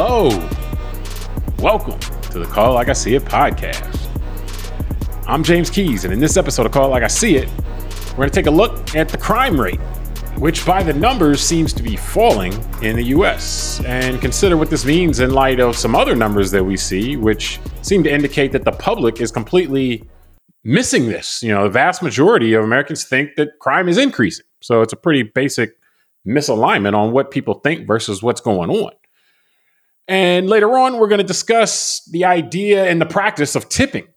Hello. Welcome to the Call Like I See It podcast. I'm James Keys, and in this episode of Call Like I See It, we're going to take a look at the crime rate, which by the numbers seems to be falling in the US, and consider what this means in light of some other numbers that we see, which seem to indicate that the public is completely missing this. You know, the vast majority of Americans think that crime is increasing. So it's a pretty basic misalignment on what people think versus what's going on. And later on, we're going to discuss the idea and the practice of tipping,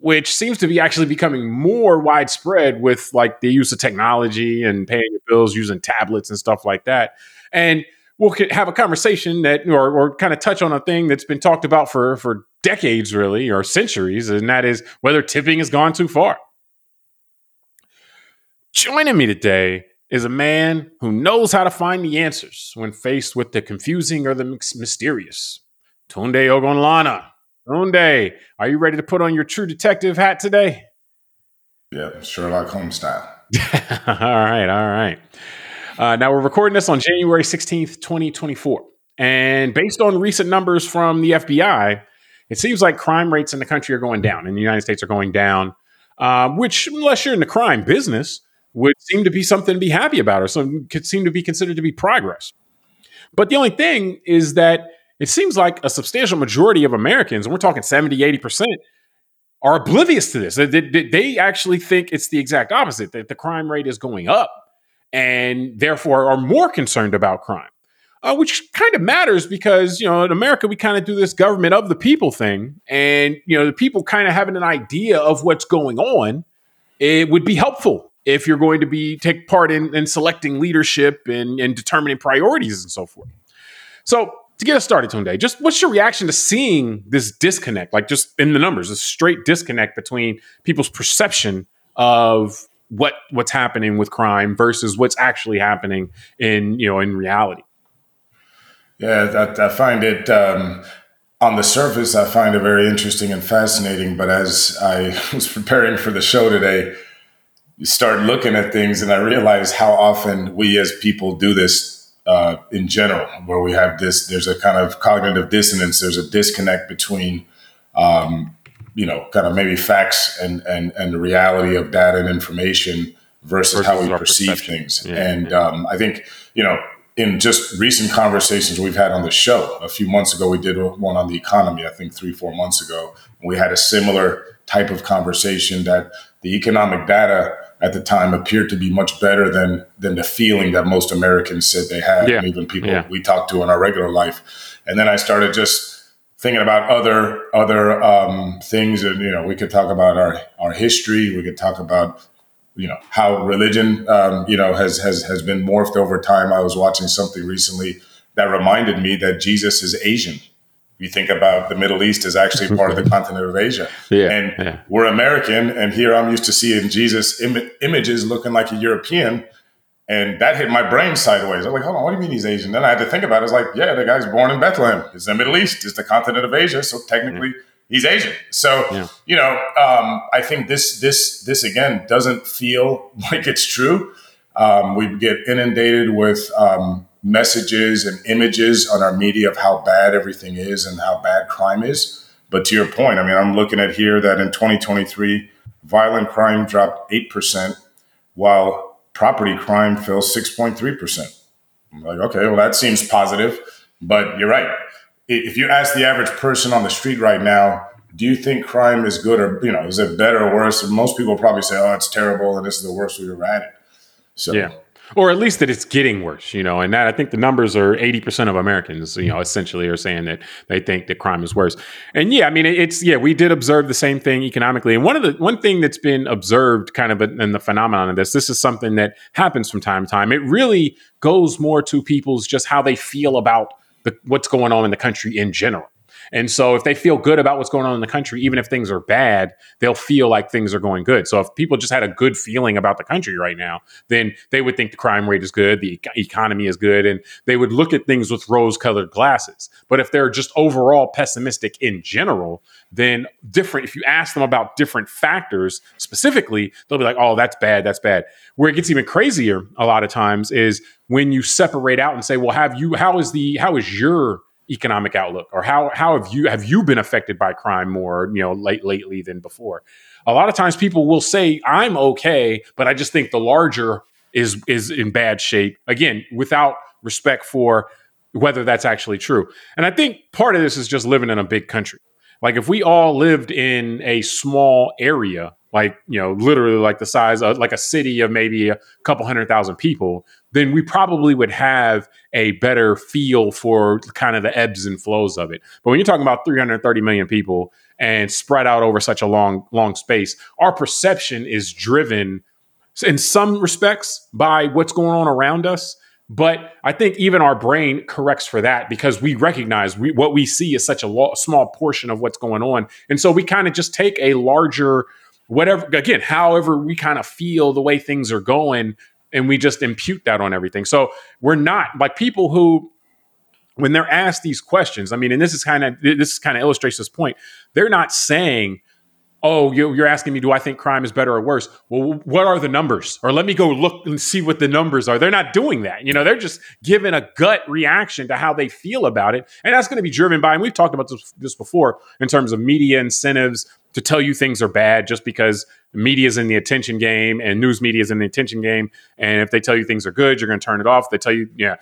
which seems to be actually becoming more widespread with like the use of technology and paying your bills using tablets and stuff like that. And we'll have a conversation that, or, or kind of touch on a thing that's been talked about for, for decades, really, or centuries, and that is whether tipping has gone too far. Joining me today is a man who knows how to find the answers when faced with the confusing or the mysterious. Tunde Ogunlana. Tunde, are you ready to put on your true detective hat today? Yeah, Sherlock Holmes style. all right, all right. Uh, now we're recording this on January 16th, 2024. And based on recent numbers from the FBI, it seems like crime rates in the country are going down, in the United States are going down, uh, which, unless you're in the crime business, would seem to be something to be happy about or something could seem to be considered to be progress. But the only thing is that it seems like a substantial majority of Americans, and we're talking 70, 80%, are oblivious to this. They, they, they actually think it's the exact opposite, that the crime rate is going up and therefore are more concerned about crime. Uh, which kind of matters because you know in America we kind of do this government of the people thing, and you know the people kind of having an idea of what's going on, it would be helpful if you're going to be take part in, in selecting leadership and, and determining priorities and so forth. So to get us started Tunde, just what's your reaction to seeing this disconnect, like just in the numbers, a straight disconnect between people's perception of what what's happening with crime versus what's actually happening in you know in reality. Yeah, that, I find it um, on the surface. I find it very interesting and fascinating. But as I was preparing for the show today, start looking at things, and I realize how often we as people do this uh, in general, where we have this. There's a kind of cognitive dissonance. There's a disconnect between um, you know, kind of maybe facts and and and the reality of data and information versus, versus how we perceive things. Yeah, and yeah. Um, I think you know, in just recent conversations we've had on the show, a few months ago we did one on the economy. I think three four months ago we had a similar type of conversation that the economic data at the time appeared to be much better than than the feeling that most Americans said they had, yeah. and even people we talked to in our regular life. And then I started just thinking about other other um, things, and you know, we could talk about our our history. We could talk about you know how religion um, you know has has has been morphed over time. I was watching something recently that reminded me that Jesus is Asian. You think about the Middle East is actually part of the continent of Asia, yeah, and yeah. we're American, and here I'm used to seeing Jesus Im- images looking like a European and that hit my brain sideways. I'm like, hold on, what do you mean he's Asian? Then I had to think about it. It's like, yeah, the guy's born in Bethlehem. It's the Middle East. It's the continent of Asia. So technically, yeah. he's Asian. So yeah. you know, um, I think this this this again doesn't feel like it's true. Um, we get inundated with um, messages and images on our media of how bad everything is and how bad crime is. But to your point, I mean, I'm looking at here that in 2023, violent crime dropped eight percent, while property crime fell 6.3%. I'm like, okay, well, that seems positive. But you're right. If you ask the average person on the street right now, do you think crime is good or, you know, is it better or worse? Most people probably say, oh, it's terrible and this is the worst we've ever had it. So, yeah or at least that it's getting worse, you know, and that I think the numbers are 80% of Americans, you know, essentially are saying that they think that crime is worse. And yeah, I mean, it's, yeah, we did observe the same thing economically. And one of the, one thing that's been observed kind of in the phenomenon of this, this is something that happens from time to time. It really goes more to people's just how they feel about the, what's going on in the country in general. And so if they feel good about what's going on in the country, even if things are bad, they'll feel like things are going good. So if people just had a good feeling about the country right now, then they would think the crime rate is good, the economy is good, and they would look at things with rose colored glasses. But if they're just overall pessimistic in general, then different, if you ask them about different factors specifically, they'll be like, oh, that's bad, that's bad. Where it gets even crazier a lot of times is when you separate out and say, well, have you, how is the, how is your economic outlook? Or how how have you have you been affected by crime more you know late lately than before? A lot of times people will say i'm okay but i just think the larger is is in bad shape. Again without respect for whether that's actually true. And i think part of this is just living in a big country. Like if we all lived in a small area like you know literally like the size of like a city of maybe a couple hundred thousand people then we probably would have a better feel for kind of the ebbs and flows of it. But when you're talking about 330 million people and spread out over such a long, long space, our perception is driven in some respects by what's going on around us. But I think even our brain corrects for that because we recognize we, what we see is such a lo- small portion of what's going on. And so we kind of just take a larger, whatever, again, however we kind of feel the way things are going and we just impute that on everything. So we're not like people who when they're asked these questions, I mean, and this is kind of this kind of illustrates this point. They're not saying, "Oh, you're asking me, do I think crime is better or worse?" Well, what are the numbers? Or let me go look and see what the numbers are. They're not doing that. You know, they're just giving a gut reaction to how they feel about it, and that's going to be driven by. And we've talked about this, before in terms of media incentives to tell you things are bad just because media is in the attention game and news media is in the attention game. And if they tell you things are good, you're going to turn it off. They tell you, yeah,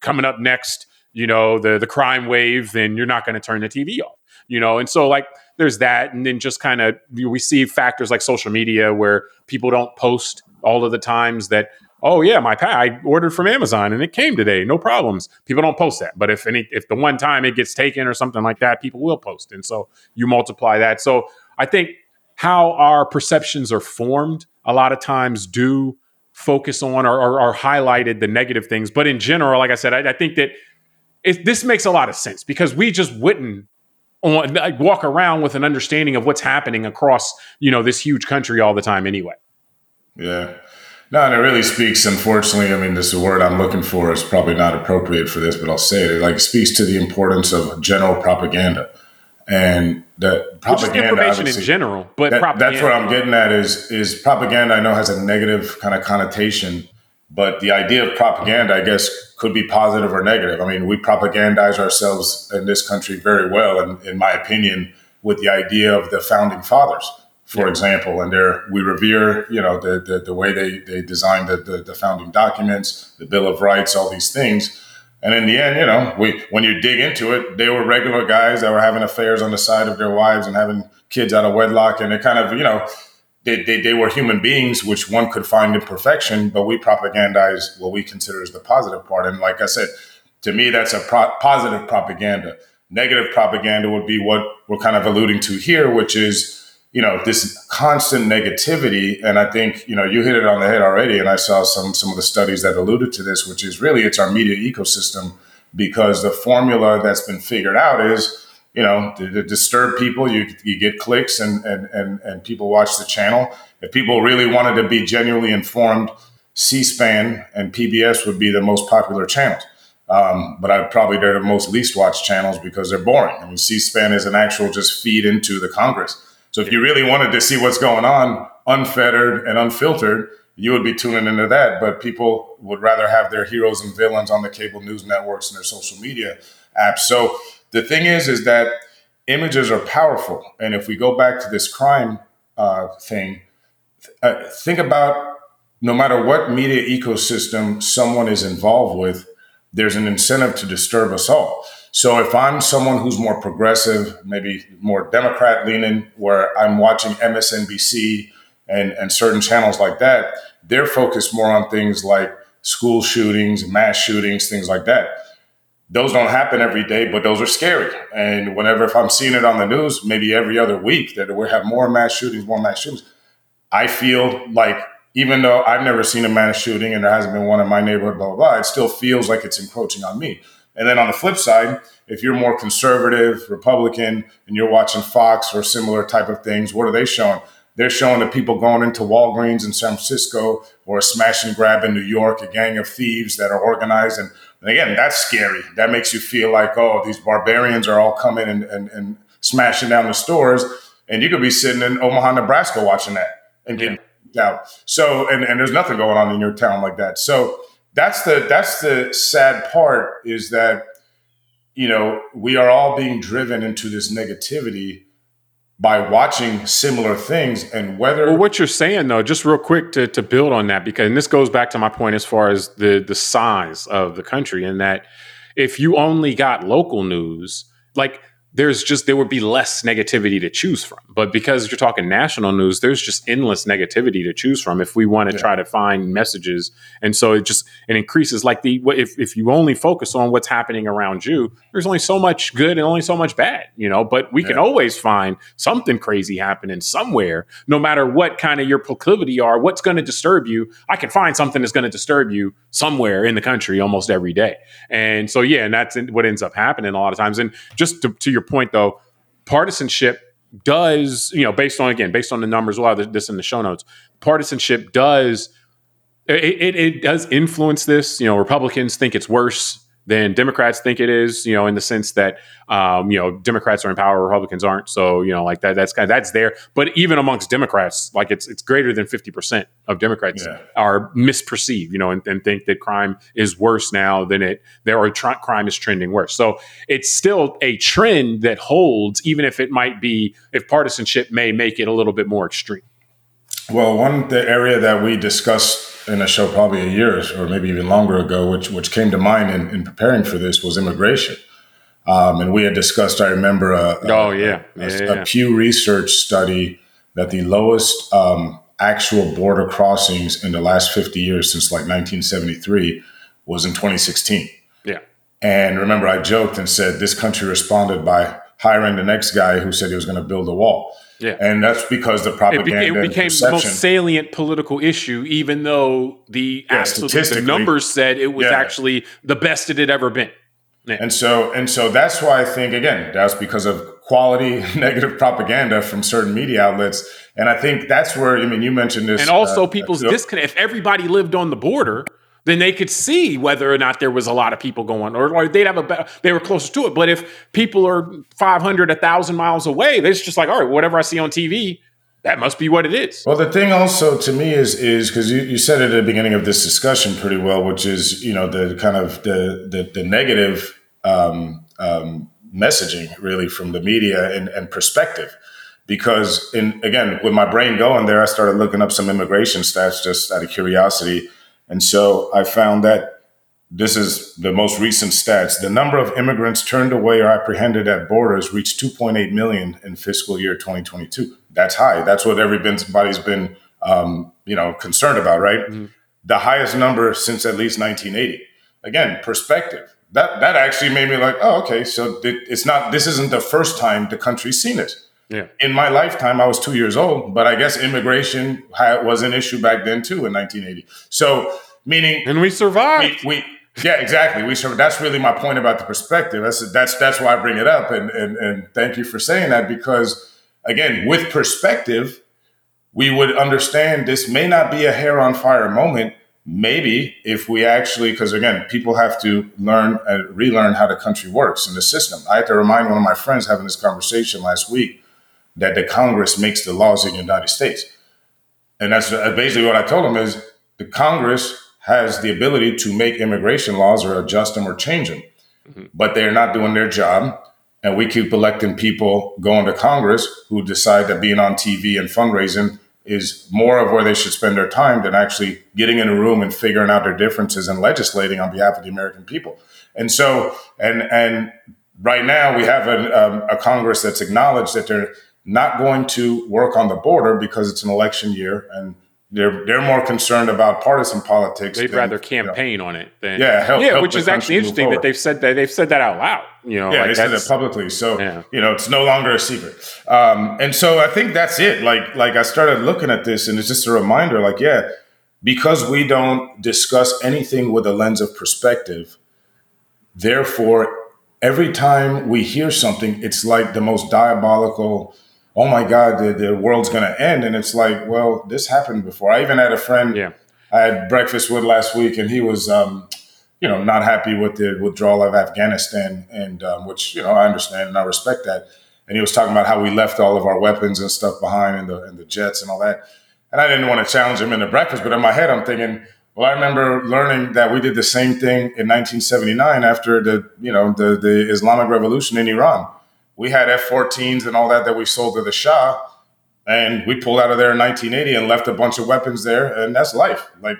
coming up next, you know, the the crime wave, then you're not going to turn the TV off. You know, and so like there's that, and then just kind of we see factors like social media where people don't post all of the times that oh yeah, my pad I ordered from Amazon and it came today, no problems. People don't post that, but if any if the one time it gets taken or something like that, people will post, and so you multiply that. So I think how our perceptions are formed a lot of times do focus on or, or, or highlighted the negative things, but in general, like I said, I, I think that it, this makes a lot of sense because we just wouldn't on, like, walk around with an understanding of what's happening across you know this huge country all the time anyway. Yeah. No, and it really speaks. Unfortunately, I mean, this is a word I'm looking for is probably not appropriate for this, but I'll say it. It like speaks to the importance of general propaganda, and that propaganda information in general. But that, that's what I'm getting at is is propaganda. I know has a negative kind of connotation, but the idea of propaganda, I guess, could be positive or negative. I mean, we propagandize ourselves in this country very well, and in my opinion, with the idea of the founding fathers for yeah. example, and there we revere, you know, the the, the way they they designed the, the, the founding documents, the Bill of Rights, all these things. And in the end, you know, we when you dig into it, they were regular guys that were having affairs on the side of their wives and having kids out of wedlock, and it kind of, you know, they, they, they were human beings, which one could find imperfection, but we propagandize what we consider as the positive part. And like I said, to me, that's a pro- positive propaganda. Negative propaganda would be what we're kind of alluding to here, which is you know this constant negativity. And i think you know you hit it on the head already. And i saw some some of the studies that alluded to this which is really it's our media ecosystem. Because the formula that's been figured out is you know to, to disturb people you, you get clicks and, and and and people watch the channel. If people really wanted to be genuinely informed c-span and pbs would be the most popular channels. Um, but I probably they're the most least watched channels because they're boring. I mean, C-SPAN is an actual just feed into the Congress. So if you really wanted to see what's going on, unfettered and unfiltered, you would be tuning into that. But people would rather have their heroes and villains on the cable news networks and their social media apps. So the thing is, is that images are powerful. And if we go back to this crime uh, thing, uh, think about no matter what media ecosystem someone is involved with, there's an incentive to disturb us all. So if I'm someone who's more progressive, maybe more Democrat leaning, where I'm watching MSNBC and, and certain channels like that, they're focused more on things like school shootings, mass shootings, things like that. Those don't happen every day, but those are scary. And whenever, if I'm seeing it on the news, maybe every other week that we have more mass shootings, more mass shootings, I feel like even though I've never seen a mass shooting and there hasn't been one in my neighborhood, blah, blah, blah, it still feels like it's encroaching on me. And then on the flip side, if you're more conservative, Republican, and you're watching Fox or similar type of things, what are they showing? They're showing the people going into Walgreens in San Francisco or a smash and grab in New York, a gang of thieves that are organized. And, and again, that's scary. That makes you feel like, oh, these barbarians are all coming and, and, and smashing down the stores. And you could be sitting in Omaha, Nebraska watching that and getting yeah. out. So, and, and there's nothing going on in your town like that. So, that's the that's the sad part is that you know, we are all being driven into this negativity by watching similar things and whether well what you're saying though just real quick to, to build on that because and this goes back to my point as far as the the size of the country and that if you only got local news like there's just there would be less negativity to choose from. But because you're talking national news, there's just endless negativity to choose from if we want to yeah. try to find messages. And so it just it increases like the if if you only focus on what's happening around you, there's only so much good and only so much bad, you know. But we yeah. can always find something crazy happening somewhere, no matter what kind of your proclivity are, what's going to disturb you. I can find something that's going to disturb you somewhere in the country almost every day. And so yeah, and that's what ends up happening a lot of times. And just to, to your point though, partisanship does, you know, based on again, based on the numbers, we'll have this in the show notes. Partisanship does it, it, it does influence this. You know, Republicans think it's worse than Democrats think it is, you know, in the sense that, um, you know, Democrats are in power, Republicans aren't. So, you know, like that, that's kind of, that's there. But even amongst Democrats, like it's, it's greater than 50% of Democrats yeah. are misperceived, you know, and, and, think that crime is worse now than it, there or tr- crime is trending worse. So it's still a trend that holds, even if it might be, if partisanship may make it a little bit more extreme. Well, one the area that we discussed in a show probably a year or maybe even longer ago, which which came to mind in, in preparing for this was immigration. Um, and we had discussed, I remember, a, oh yeah, a, yeah, yeah. a Pew Research study that the lowest um, actual border crossings in the last 50 years since like 1973 was in 2016. Yeah. And remember, I joked and said this country responded by hiring the next guy who said he was going to build a wall. Yeah. And that's because the propaganda it, it became the most salient political issue, even though the yeah, absolute the numbers said it was yeah. actually the best it had ever been. Yeah. And so and so that's why I think again, that's because of quality negative propaganda from certain media outlets. And I think that's where I mean you mentioned this And also uh, people's uh, disconnect. If everybody lived on the border, then they could see whether or not there was a lot of people going, or, or they'd have a better, they were closer to it. But if people are 500, 1,000 miles away, it's just like, all right, whatever I see on TV, that must be what it is. Well, the thing also to me is is because you, you said it at the beginning of this discussion pretty well, which is you know the kind of the the, the negative um, um, messaging really from the media and, and perspective. Because in again, with my brain going there, I started looking up some immigration stats just out of curiosity and so I found that this is the most recent stats. The number of immigrants turned away or apprehended at borders reached 2.8 million in fiscal year 2022. That's high. That's what everybody's been, um, you know, concerned about, right? Mm-hmm. The highest number since at least 1980. Again, perspective. That that actually made me like, oh, okay. So it's not. This isn't the first time the country's seen it. Yeah. In my lifetime, I was two years old, but I guess immigration was an issue back then too in 1980. So, meaning, and we survived. We, we yeah, exactly. We survived. That's really my point about the perspective. That's that's that's why I bring it up, and and and thank you for saying that because again, with perspective, we would understand this may not be a hair on fire moment. Maybe if we actually, because again, people have to learn and uh, relearn how the country works and the system. I had to remind one of my friends having this conversation last week that the Congress makes the laws in the United States. And that's basically what I told him is the Congress has the ability to make immigration laws or adjust them or change them, mm-hmm. but they're not doing their job. And we keep electing people going to Congress who decide that being on TV and fundraising is more of where they should spend their time than actually getting in a room and figuring out their differences and legislating on behalf of the American people. And so, and and right now we have a, um, a Congress that's acknowledged that they're not going to work on the border because it's an election year and they're they're more concerned about partisan politics. They'd than, rather campaign you know, on it than yeah, help, yeah, help which is actually interesting that they've said that they've said that out loud. You know, yeah, like they said it publicly, so yeah. you know it's no longer a secret. Um, and so I think that's it. Like like I started looking at this, and it's just a reminder. Like yeah, because we don't discuss anything with a lens of perspective, therefore every time we hear something, it's like the most diabolical oh my God, the, the world's going to end. And it's like, well, this happened before. I even had a friend yeah. I had breakfast with last week, and he was, um, you know, not happy with the withdrawal of Afghanistan, and um, which, you know, I understand and I respect that. And he was talking about how we left all of our weapons and stuff behind and the, and the jets and all that. And I didn't want to challenge him in the breakfast, but in my head, I'm thinking, Well, I remember learning that we did the same thing in 1979 after the you know the the Islamic Revolution in Iran. We had F-14s and all that that we sold to the Shah, and we pulled out of there in 1980 and left a bunch of weapons there, and that's life. Like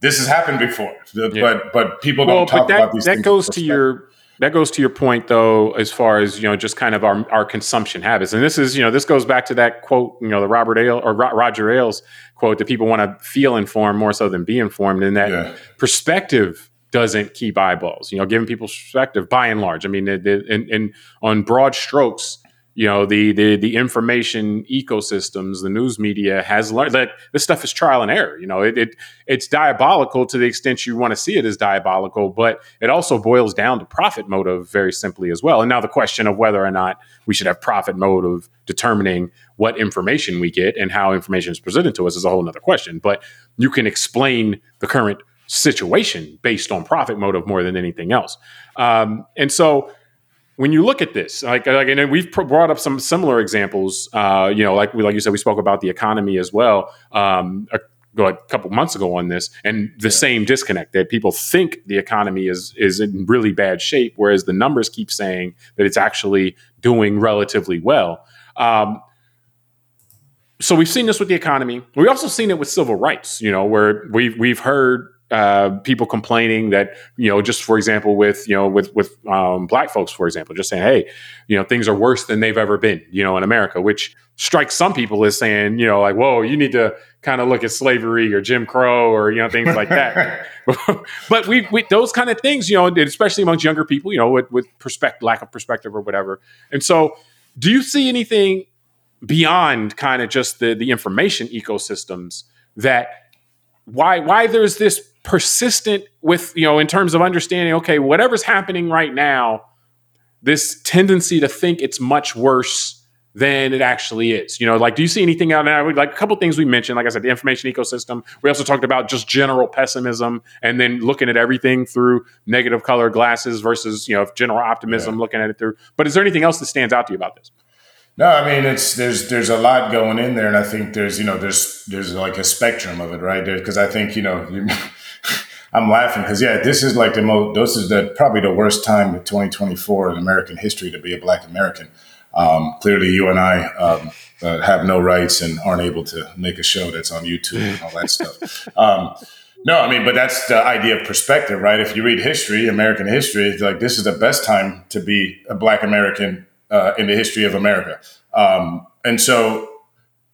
this has happened before, yeah. but but people don't well, talk that, about these. Things. That goes to your that goes to your point though as far as you know just kind of our, our consumption habits and this is you know this goes back to that quote you know the robert ale or Ro- roger ailes quote that people want to feel informed more so than be informed and that yeah. perspective doesn't keep eyeballs you know giving people perspective by and large. I mean in, in on broad strokes you know the the the information ecosystems the news media has learned that this stuff is trial and error. You know it, it it's diabolical to the extent you want to see it as diabolical but it also boils down to profit motive very simply as well. And now the question of whether or not we should have profit motive determining what information we get and how information is presented to us is a whole other question but you can explain the current situation based on profit motive more than anything else um, and so when you look at this, like, like and we've brought up some similar examples. Uh, you know, like we, like you said, we spoke about the economy as well. Um, a, a couple months ago on this, and the yeah. same disconnect that people think the economy is is in really bad shape, whereas the numbers keep saying that it's actually doing relatively well. Um, so we've seen this with the economy. We've also seen it with civil rights. You know, where we've we've heard uh, people complaining that you know just for example with you know with with um, black folks for example just saying hey you know things are worse than they've ever been you know in america which strikes some people as saying you know like whoa you need to kind of look at slavery or jim crow or you know things like that. But we, we those kind of things you know especially amongst younger people you know with, with perspective lack of perspective or whatever. And so do you see anything beyond kind of just the the information ecosystems that why why there's this persistent with you know in terms of understanding okay whatever's happening right now this tendency to think it's much worse than it actually is. You know like do you see anything out there like a couple things we mentioned like i said the information ecosystem. We also talked about just general pessimism and then looking at everything through negative color glasses versus you know general optimism yeah. looking at it through. But is there anything else that stands out to you about this? No, I mean it's there's there's a lot going in there, and I think there's you know there's there's like a spectrum of it, right? Because I think you know you, I'm laughing because yeah, this is like the most. This is the probably the worst time in 2024 in American history to be a Black American. Um, clearly, you and I um, uh, have no rights and aren't able to make a show that's on YouTube and all that stuff. Um, no, I mean, but that's the idea of perspective, right? If you read history, American history, it's like this is the best time to be a Black American uh, in the history of America. Um, and so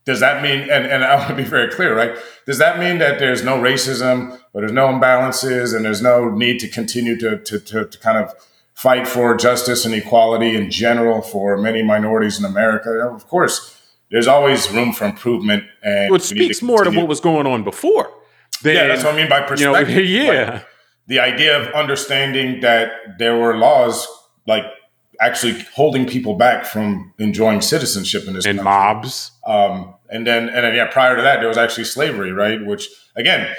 does that mean and, and i want to be very clear right? Does that mean that there's no racism or there's no imbalances and there's no need to continue to, to, to, to kind of fight for justice and equality in general for many minorities in america? Of course there's always room for improvement and well, it speaks to more to what was going on before than, yeah that's what i mean by perspective you know, yeah like the idea of understanding that there were laws like actually holding people back from enjoying citizenship in this and country. mobs. Um, and then and then yeah, prior to that, there was actually slavery, right? Which again,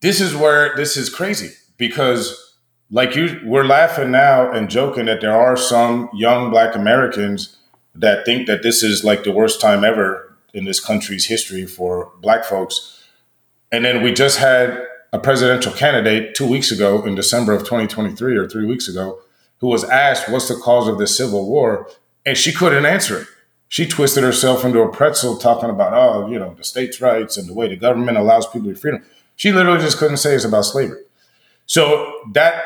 this is where this is crazy because like you, we're laughing now and joking that there are some young Black Americans that think that this is like the worst time ever in this country's history for Black folks. And then we just had a presidential candidate two weeks ago in December of 2023 or three weeks ago who was asked, What's the cause of the civil war? And she couldn't answer it. She twisted herself into a pretzel talking about, oh, you know, the states' rights and the way the government allows people to freedom. She literally just couldn't say it's about slavery. So that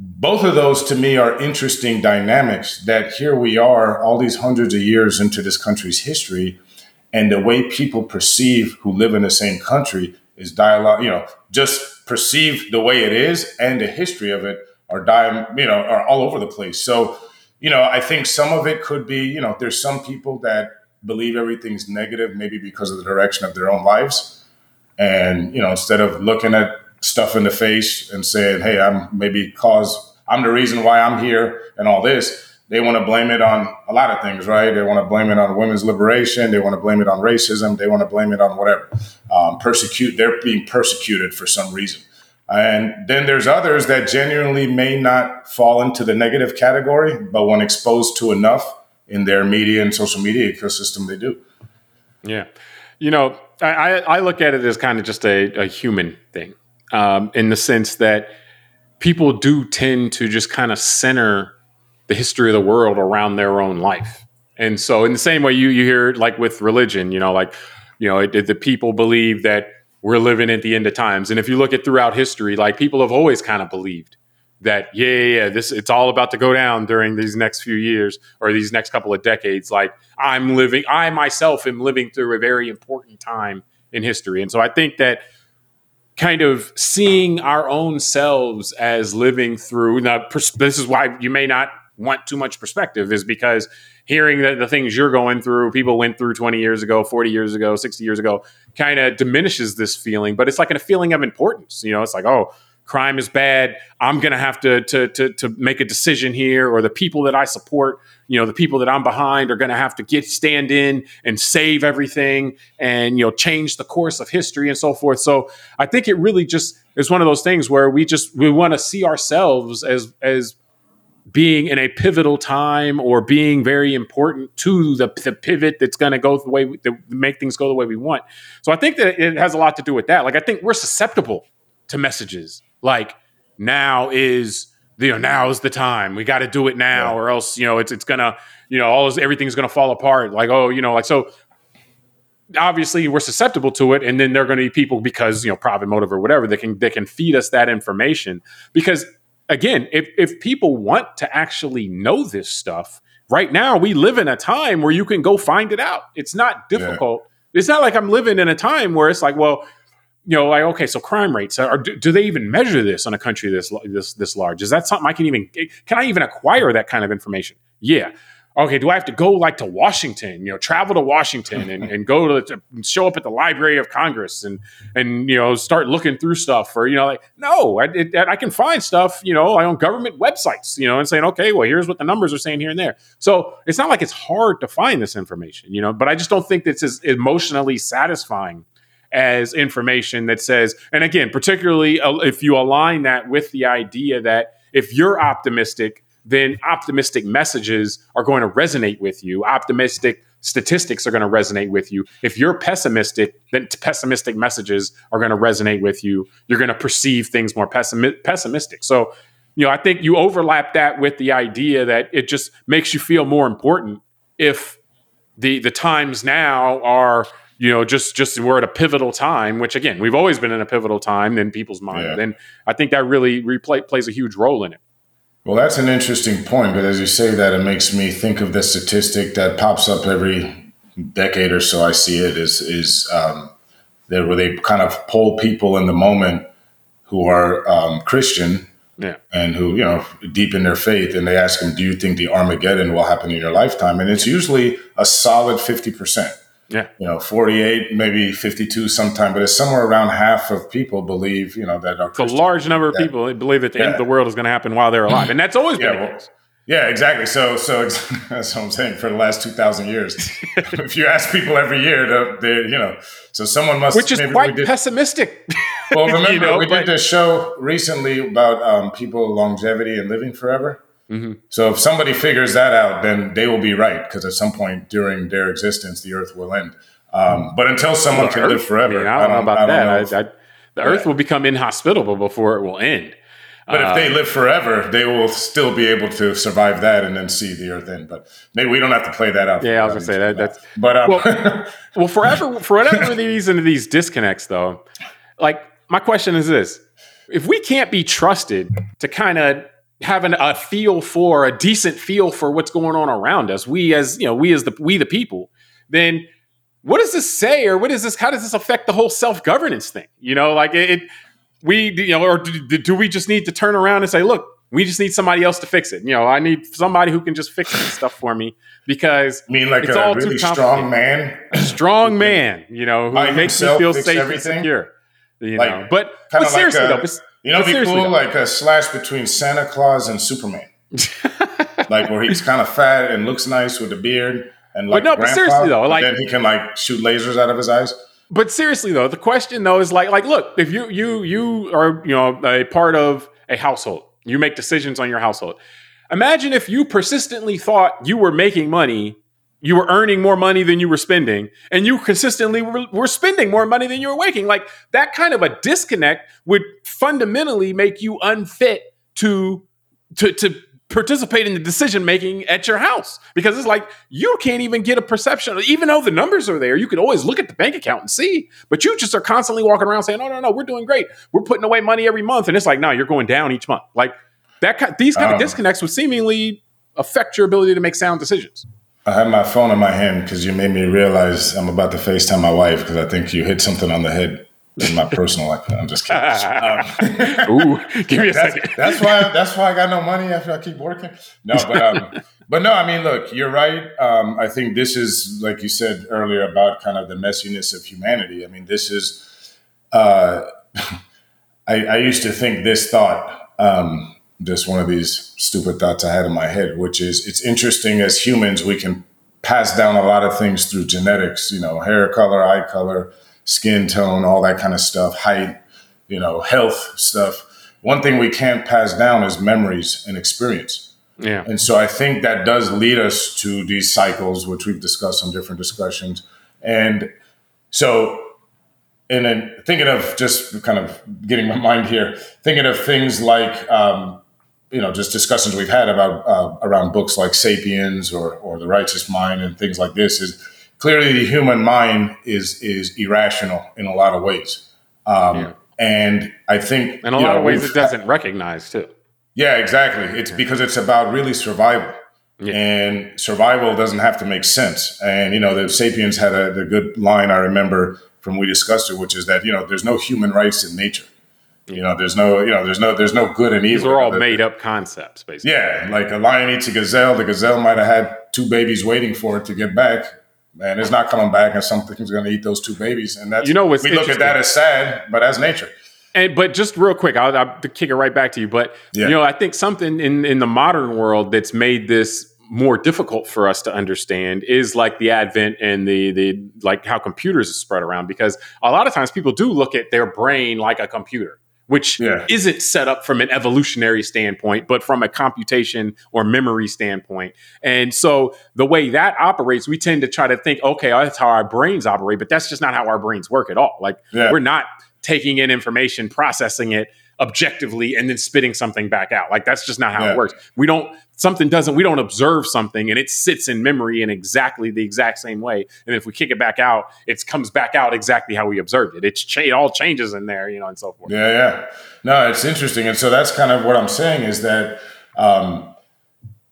both of those to me are interesting dynamics that here we are all these hundreds of years into this country's history and the way people perceive who live in the same country is dialogue you know just perceive the way it is and the history of it are dying, you know, are all over the place. So, you know, I think some of it could be, you know, there's some people that believe everything's negative, maybe because of the direction of their own lives. And, you know, instead of looking at stuff in the face and saying, hey, I'm maybe cause I'm the reason why I'm here and all this, they want to blame it on a lot of things, right? They want to blame it on women's liberation. They want to blame it on racism. They want to blame it on whatever. Um, persecute, they're being persecuted for some reason. And then there's others that genuinely may not fall into the negative category, but when exposed to enough in their media and social media ecosystem, they do. Yeah. You know, I, I look at it as kind of just a, a human thing. um, in the sense that people do tend to just kind of center the history of the world around their own life. And so, in the same way, you you hear like with religion, you know, like you know, it, it, the people believe that we're living at the end of times. And if you look at throughout history, like people have always kind of believed that yeah, yeah, yeah, this it's all about to go down during these next few years or these next couple of decades. Like I'm living, I myself am living through a very important time in history, and so I think that kind of seeing our own selves as living through now this is why you may not want too much perspective is because hearing that the things you're going through people went through 20 years ago 40 years ago 60 years ago kind of diminishes this feeling but it's like a feeling of importance you know? It's like oh crime is bad. I'm going to have to to to make a decision here or the people that i support you know the people that i'm behind are going to have to get stand in and save everything and you know change the course of history and so forth. So i think it really just is one of those things where we just we want to see ourselves as as being in a pivotal time or being very important to the, the pivot that's going to go the way we, that make things go the way we want. So I think that it has a lot to do with that. Like I think we're susceptible to messages like now is you know now is the time we got to do it now yeah. or else you know it's it's gonna you know all this, everything's gonna fall apart like oh you know like so obviously we're susceptible to it and then there are going to be people because you know profit motive or whatever that can they can feed us that information because again if if people want to actually know this stuff right now we live in a time where you can go find it out it's not difficult yeah. it's not like i'm living in a time where it's like well you know, like okay, so crime rates are do, do, they even measure this on a country this this this large? Is that something I can even can I even acquire that kind of information? Yeah. Okay, do I have to go like to Washington? You know, travel to Washington and, and go to, to show up at the Library of Congress and and you know start looking through stuff or you know like no, I, it, I can find stuff you know on government websites you know and saying okay, well here's what the numbers are saying here and there. So it's not like it's hard to find this information, you know, but I just don't think this as emotionally satisfying as information that says, and again, particularly uh, if you align that with the idea that if you're optimistic, then optimistic messages are going to resonate with you. Optimistic statistics are going to resonate with you. If you're pessimistic, then pessimistic messages are going to resonate with you. You're going to perceive things more pessimi- pessimistic. So, you know, I think you overlap that with the idea that it just makes you feel more important if the the times now are you know, just just we're at a pivotal time, which again, we've always been in a pivotal time in people's mind, yeah. and I think that really replay, plays a huge role in it. Well, that's an interesting point, but as you say that, it makes me think of the statistic that pops up every decade or so. I see it is is um, that where they kind of poll people in the moment who are um, Christian yeah. and who you know deep in their faith and they ask them do you think the armageddon will happen in your lifetime and it's usually a solid 50% yeah. You know, 48, maybe 52 sometime, but it's somewhere around half of people believe, you know, that are It's a large number of people believe that the yeah. end of the world is going to happen while they're alive. And that's always been yeah, the case. Yeah, exactly. So, so that's what I'm saying. For the last two thousand years, if you ask people every year, they, you know, so someone must, which is quite did, pessimistic. well, remember you know, we but, did this show recently about um, people longevity and living forever. Mm-hmm. So if somebody figures that out, then they will be right because at some point during their existence, the Earth will end. Um, but until someone well, can Earth, live forever, I, mean, I, don't, know about I that. I, the yeah. Earth will become inhospitable before it will end. But uh, if they uh, live forever, they will still be able to survive that and then see the Earth end. But maybe we don't have to play that out. Yeah, I was gonna say that. That's but um, well, well, forever for whatever reason these disconnects though. Like my question is this: If we can't be trusted to kind of having a feel for a decent feel for what's going on around us. We as you know we as the we the people. Then what does this say or what is this how does this affect the whole self-governance thing? You know like it, it we you know or do, do, we just need to turn around and say look we just need somebody else to fix it. You know i need somebody who can just fix this stuff for me because I mean like it's a all really strong man? A strong man you know who makes me feel safe everything? and secure you like, know but, but seriously like a, though you know, it'd be cool like a slash between Santa Claus and Superman, like where he's kind of fat and looks nice with a beard and like. But no, grandpa, but seriously though, like then he can like shoot lasers out of his eyes. But seriously though, the question though is like, like, look, if you you you are you know a part of a household, you make decisions on your household. Imagine if you persistently thought you were making money you were earning more money than you were spending, and you consistently were, were, spending more money than you were making. Like that kind of a disconnect would fundamentally make you unfit to to to participate in the decision making at your house. Because it's like you can't even get a perception even though the numbers are there you can always look at the bank account and see but you just are constantly walking around saying no no no we're doing great. We're putting away money every month. And it's like no you're going down each month. Like that kind, these kind um, of disconnects would seemingly affect your ability to make sound decisions I have my phone in my hand because you made me realize I'm about to FaceTime my wife because I think you hit something on the head in my personal life. I'm just kidding. Um, Ooh, give me a that's, second. that's why. That's why I got no money after I keep working. No, but um, but no. I mean, look, you're right. Um, I think this is like you said earlier about kind of the messiness of humanity. I mean, this is. Uh, I, I used to think this thought. Um, just one of these stupid thoughts I had in my head, which is it's interesting as humans we can pass down a lot of things through genetics. You know, hair color, eye color skin tone, all that kind of stuff, height, you know, health stuff. One thing we can't pass down is memories and experience. Yeah. And so I think that does lead us to these cycles, which we've discussed on different discussions. And so, and then thinking of just kind of getting my mind here, thinking of things like, um, you know, just discussions we've had about uh, around books like *Sapiens* or or *The Righteous Mind* and things like this is clearly the human mind is is irrational in a lot of ways. Um, yeah. And I think in a lot know, of ways it doesn't recognize too. Yeah, exactly. It's because it's about really survival. Yeah. And survival doesn't have to make sense. And you know, the Sapiens had a the good line I remember from we discussed it, which is that you know there's no human rights in nature. You know, there's no, you know, there's no, there's no good and evil. These are all made up concepts, basically. Yeah, like a lion eats a gazelle. The gazelle might have had two babies waiting for it to get back and it's not coming back, and something's going to eat those two babies, and that's you know what's we look at that as sad, but as nature. And but just real quick, I'll, I'll kick it right back to you. But yeah. you know, I think something in in the modern world that's made this more difficult for us to understand is like the advent and the the like how computers are spread around because a lot of times people do look at their brain like a computer which yeah. isn't set up from an evolutionary standpoint, but from a computation or memory standpoint. And so the way that operates, we tend to try to think, okay, that's how our brains operate, but that's just not how our brains work at all. Like yeah. we're not taking in information, processing it, objectively and then spitting something back out. Like that's just not how yeah. it works. We don't something doesn't we don't observe something and it sits in memory in exactly the exact same way. And if we kick it back out, it comes back out exactly how we observed it. It's cha- it all changes in there, you know, and so forth. Yeah, yeah. No, it's interesting. And so that's kind of what I'm saying is that um,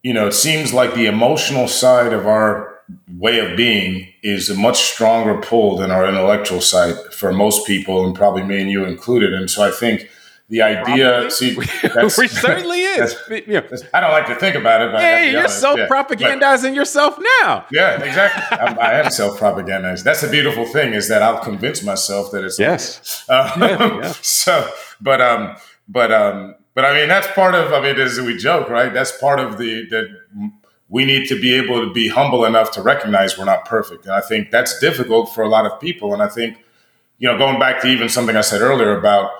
you know, it seems like the emotional side of our way of being is a much stronger pull than our intellectual side for most people, and probably me and you included. And so I think the idea. See, which certainly is. Yeah. I don't like to think about it. But hey, you're self propagandizing yeah. yourself now. Yeah, exactly. I am self propagandizing. That's the beautiful thing is that I'll convince myself that it's yes. Um, yeah, yeah. So, but um, but um, but I mean that's part of. I mean, as we joke, right? That's part of the that we need to be able to be humble enough to recognize we're not perfect, and I think that's difficult for a lot of people. And I think, you know, going back to even something I said earlier about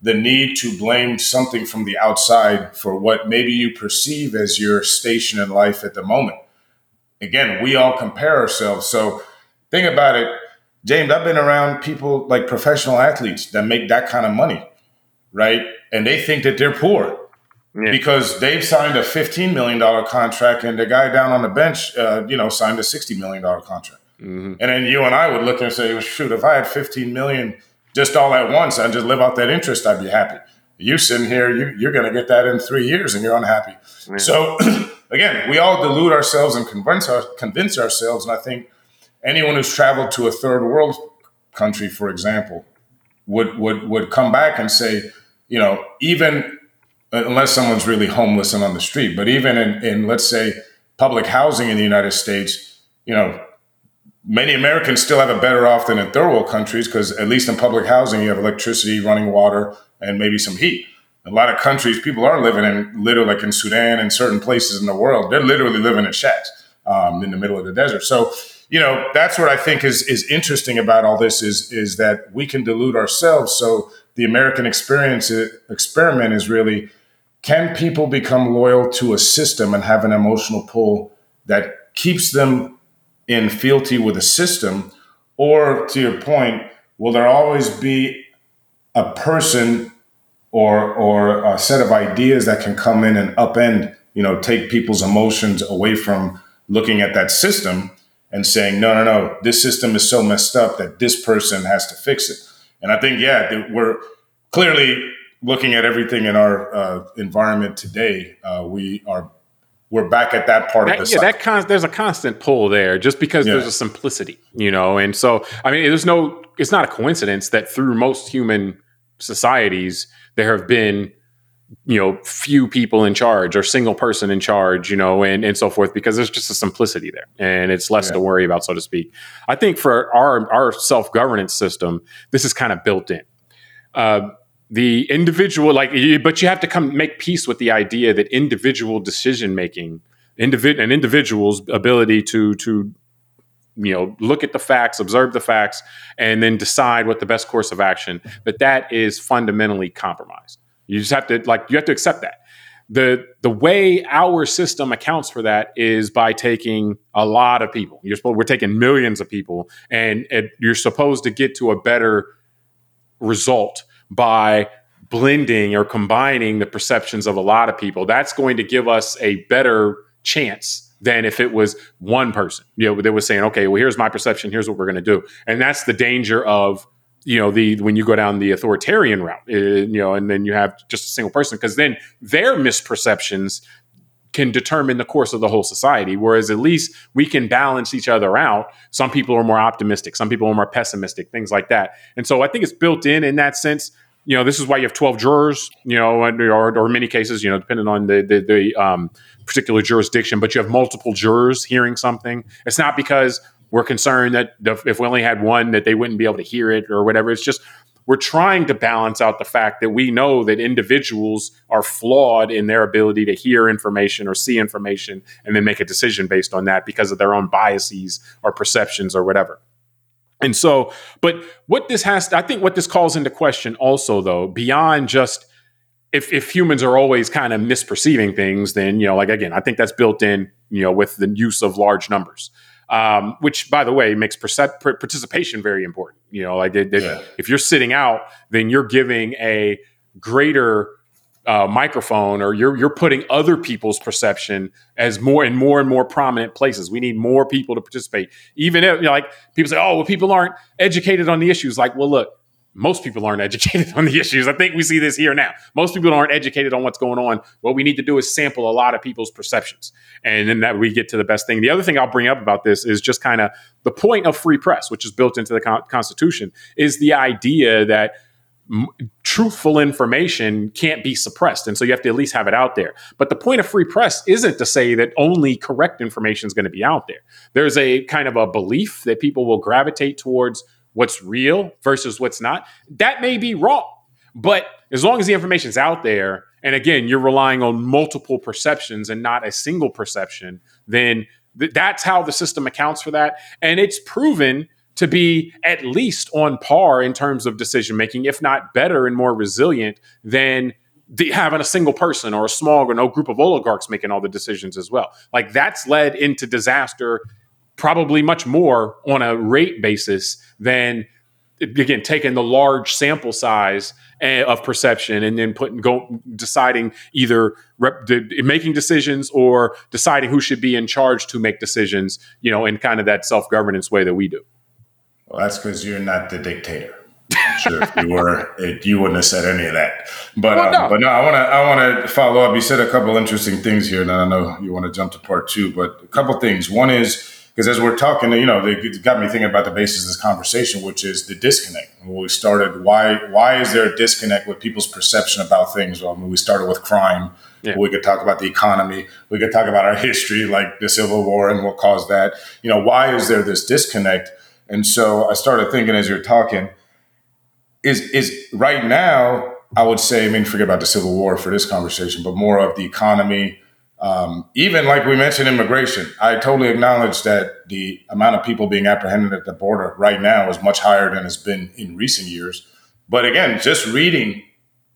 the need to blame something from the outside for what maybe you perceive as your station in life at the moment. Again, we all compare ourselves. So think about it, James. I've been around people like professional athletes that make that kind of money, right? And they think that they're poor. Yeah. Because they've signed a $15 million contract and the guy down on the bench, uh, you know, signed a $60 million contract. Mm-hmm. And then you and I would look and say, well, shoot, if I had 15 million just all at once and just live out that interest, I'd be happy. You sitting here, you, you're going to get that in three years and you're unhappy. So again, we all delude ourselves and convince, our, convince ourselves. And I think anyone who's traveled to a third world country, for example, would, would, would come back and say, you know, even unless someone's really homeless and on the street, but even in, in let's say public housing in the United States, you know, many Americans still have it better off than in third world countries because at least in public housing you have electricity, running water, and maybe some heat. A lot of countries, people are living in literally like in Sudan and certain places in the world, they're literally living in shacks um, in the middle of the desert. So, you know, that's what I think is is interesting about all this is is that we can delude ourselves. So the American experience experiment is really can people become loyal to a system and have an emotional pull that keeps them in fealty with a system? Or to your point, will there always be a person or or a set of ideas that can come in and upend, you know, take people's emotions away from looking at that system and saying, no, no, no, this system is so messed up that this person has to fix it. And I think, yeah, we're clearly looking at everything in our uh, environment today. Uh, we are we're back at that part that, of the yeah. Cycle. That con- there's a constant pull there, just because yeah. there's a simplicity, you know. And so, I mean, there's no. It's not a coincidence that through most human societies there have been you know few people in charge or single person in charge you know and and so forth because there's just a simplicity there and it's less yeah. to worry about so to speak i think for our our self-governance system this is kind of built in uh, the individual like but you have to come make peace with the idea that individual decision making individ- an individual's ability to to you know look at the facts observe the facts and then decide what the best course of action. But that is fundamentally compromised. You just have to like you have to accept that. The the way our system accounts for that is by taking a lot of people. You're supposed we're taking millions of people and it, you're supposed to get to a better result by blending or combining the perceptions of a lot of people that's going to give us a better chance than if it was one person. You know, they was saying, okay, well, here's my perception, here's what we're going to do, and that's the danger of you know the when you go down the authoritarian route, uh, you know, and then you have just a single person because then their misperceptions can determine the course of the whole society. Whereas at least we can balance each other out. Some people are more optimistic, some people are more pessimistic, things like that. And so I think it's built in in that sense. You know, this is why you have 12 jurors, you know, or, or many cases, you know, depending on the, the, the um, particular jurisdiction, but you have multiple jurors hearing something. It's not because we're concerned that if we only had one that they wouldn't be able to hear it or whatever. It's just we're trying to balance out the fact that we know that individuals are flawed in their ability to hear information or see information and then make a decision based on that because of their own biases or perceptions or whatever. And so, but what this has, I think what this calls into question also, though, beyond just if if humans are always kind of misperceiving things, then you know, like again, I think that's built in, you know, with the use of large numbers, um, which by the way makes percep- participation very important. You know, like it, it, yeah. if you're sitting out, then you're giving a greater uh, microphone, or you're you're putting other people's perception as more and more and more prominent places. We need more people to participate. Even if you know, like people say, "Oh, well, people aren't educated on the issues." Like, well, look, most people aren't educated on the issues. I think we see this here now. Most people aren't educated on what's going on. What we need to do is sample a lot of people's perceptions, and then that we get to the best thing. The other thing I'll bring up about this is just kind of the point of free press, which is built into the con- Constitution, is the idea that truthful information can't be suppressed, and so you have to at least have it out there. But the point of free press isn't to say that only correct information is going to be out there. There's a kind of a belief that people will gravitate towards what's real versus what's not, that may be wrong. But as long as the information's out there, and again, you're relying on multiple perceptions and not a single perception, then th- that's how the system accounts for that. And it's proven to be at least on par in terms of decision making, if not better and more resilient than the, having a single person or a small or no group of oligarchs making all the decisions as well. Like that's led into disaster probably much more on a rate basis than again taking the large sample size eh, of perception and then putting go deciding either rep, de, making decisions or deciding who should be in charge to make decisions you know in kind of that self-governance way that we do. Well that's because you're not the dictator. I'm sure if you were it, you wouldn't have said any of that. But well, um, no. but no i want to i want to follow up. You said a couple interesting things here and i know you want to jump to part two but a couple things. One is because as we're talking, you know, it got me thinking about the basis of this conversation, which is the disconnect. When we started, why why is there a disconnect with people's perception about things? Well, I mean, we started with crime. Yeah. We could talk about the economy. We could talk about our history, like the Civil War and what caused that. You know, why is there this disconnect? And so I started thinking as you're talking, is is right now, I would say, I mean, forget about the Civil War for this conversation, but more of the economy, um, even like we mentioned immigration, I totally acknowledge that the amount of people being apprehended at the border right now is much higher than it's been in recent years. But again, just reading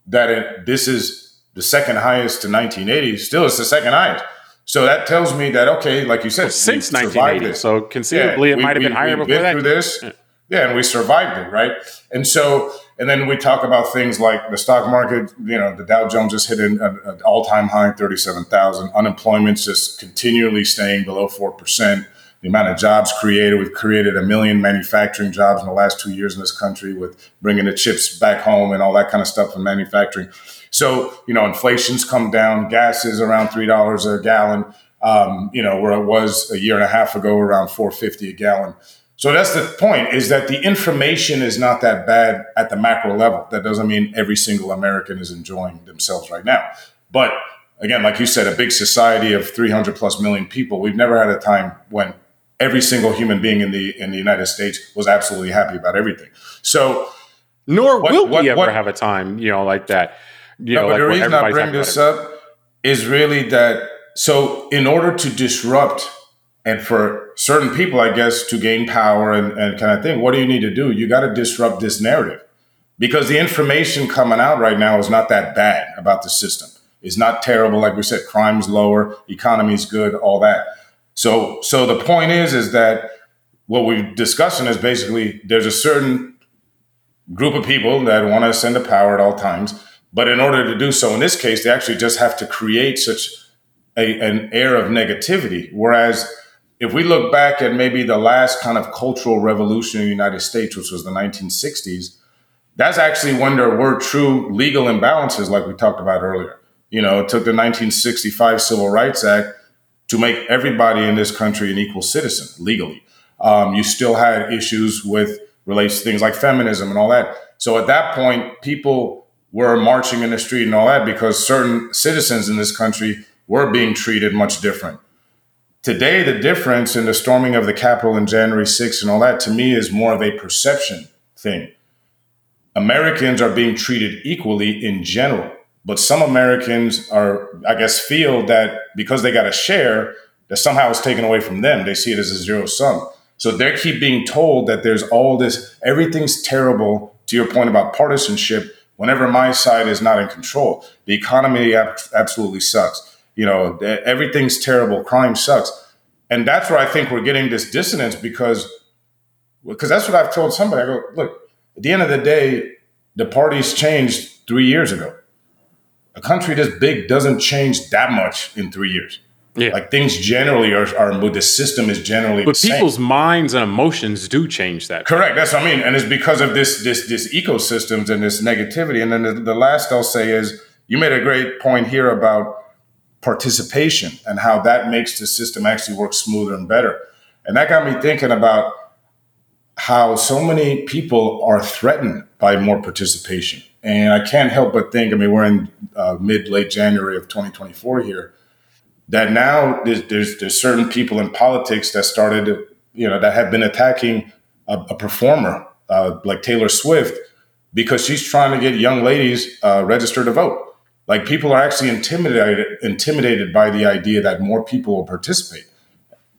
that it, this is the second highest to 1980, still it's the second highest. So that tells me that okay, like you said, well, since 1980. So conceivably, yeah, it might have been higher before been that. Through this, yeah. yeah, and we survived it, right? And so, and then we talk about things like the stock market. You know, the Dow Jones just hit an, an all-time high, thirty-seven thousand. Unemployment's just continually staying below four percent the amount of jobs created. We've created a million manufacturing jobs in the last two years in this country with bringing the chips back home and all that kind of stuff in manufacturing. So, you know, inflation's come down. Gas is around $3 a gallon, um, you know, where it was a year and a half ago, around 450 a gallon. So that's the point is that the information is not that bad at the macro level. That doesn't mean every single American is enjoying themselves right now. But again, like you said, a big society of 300 plus million people, we've never had a time when every single human being in the in the United States was absolutely happy about everything. So, nor what, will what, we ever what, have a time, you know, like that. You no, know, but like the reason I bring this up is really that. So, in order to disrupt and for certain people, I guess, to gain power and, and kind of thing, what do you need to do? You got to disrupt this narrative because the information coming out right now is not that bad about the system. It's not terrible, like we said. Crime's lower, economy's good, all that so, so the point is, is that what we're discussing is basically there's a certain group of people that want to ascend to power at all times, but in order to do so, in this case, they actually just have to create such a, an air of negativity. Whereas if we look back at maybe the last kind of cultural revolution in the United States, which was the 1960s, that's actually when there were true legal imbalances, like we talked about earlier. You know, it took the 1965 Civil Rights Act to make everybody in this country an equal citizen legally. Um, you still had issues with relates to things like feminism and all that. So at that point, people were marching in the street and all that because certain citizens in this country were being treated much different. Today, the difference in the storming of the Capitol in January 6th and all that to me is more of a perception thing. Americans are being treated equally in general. But some Americans are, I guess, feel that because they got a share, that somehow it's taken away from them. They see it as a zero sum. So they keep being told that there's all this, everything's terrible, to your point about partisanship, whenever my side is not in control. The economy absolutely sucks. You know, everything's terrible, crime sucks. And that's where I think we're getting this dissonance because because that's what I've told somebody. I go, look, at the end of the day, the parties changed three years ago a country this big doesn't change that much in three years. Yeah. Like things generally are, are the system is generally But people's same. minds and emotions do change that. Correct. That's what I mean. And it's because of this this this ecosystems and this negativity. And then the, the last I'll say is you made a great point here about participation and how that makes the system actually work smoother and better. And that got me thinking about how so many people are threatened by more participation. And I can't help but think, I mean, we're in uh, mid, late January of 2024 here, that now there's, there's, there's, certain people in politics that started, you know, that have been attacking a, a performer uh, like Taylor Swift because she's trying to get young ladies uh, registered to vote. Like people are actually intimidated, intimidated by the idea that more people will participate.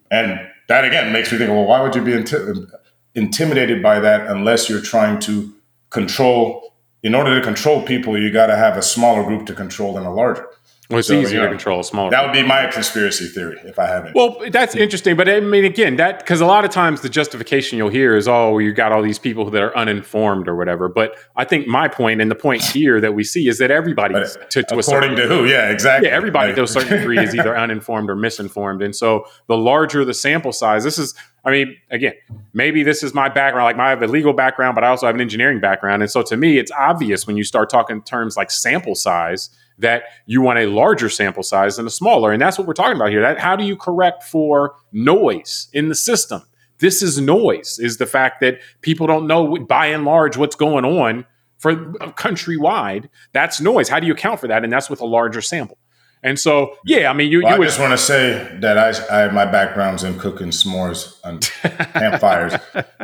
And that again makes me think, well, why would you be inti- intimidated by that unless you're trying to control in order to control people, you got to have a smaller group to control than a larger. Well, it's so, easier to control a smaller. That would be my conspiracy theory if I have it. Well, that's interesting, but I mean, again, that because a lot of times the justification you'll hear is, "Oh, you got all these people that are uninformed or whatever." But I think my point and the point here that we see is that everybody, to, to according to who, yeah, exactly, yeah, everybody right. to a certain degree is either uninformed or misinformed, and so the larger the sample size, this is I mean, again, maybe this is my background. Like, I have a legal background, but I also have an engineering background. And so to me, it's obvious when you start talking terms like sample size that you want a larger sample size than a smaller. And that's what we're talking about here. That how do you correct for noise in the system? This is noise, is the fact that people don't know by and large what's going on for countrywide. That's noise. How do you account for that? And that's with a larger sample. And so, yeah, I mean, you. Well, you I would, just want to say that I, I my background's in cooking s'mores and campfires,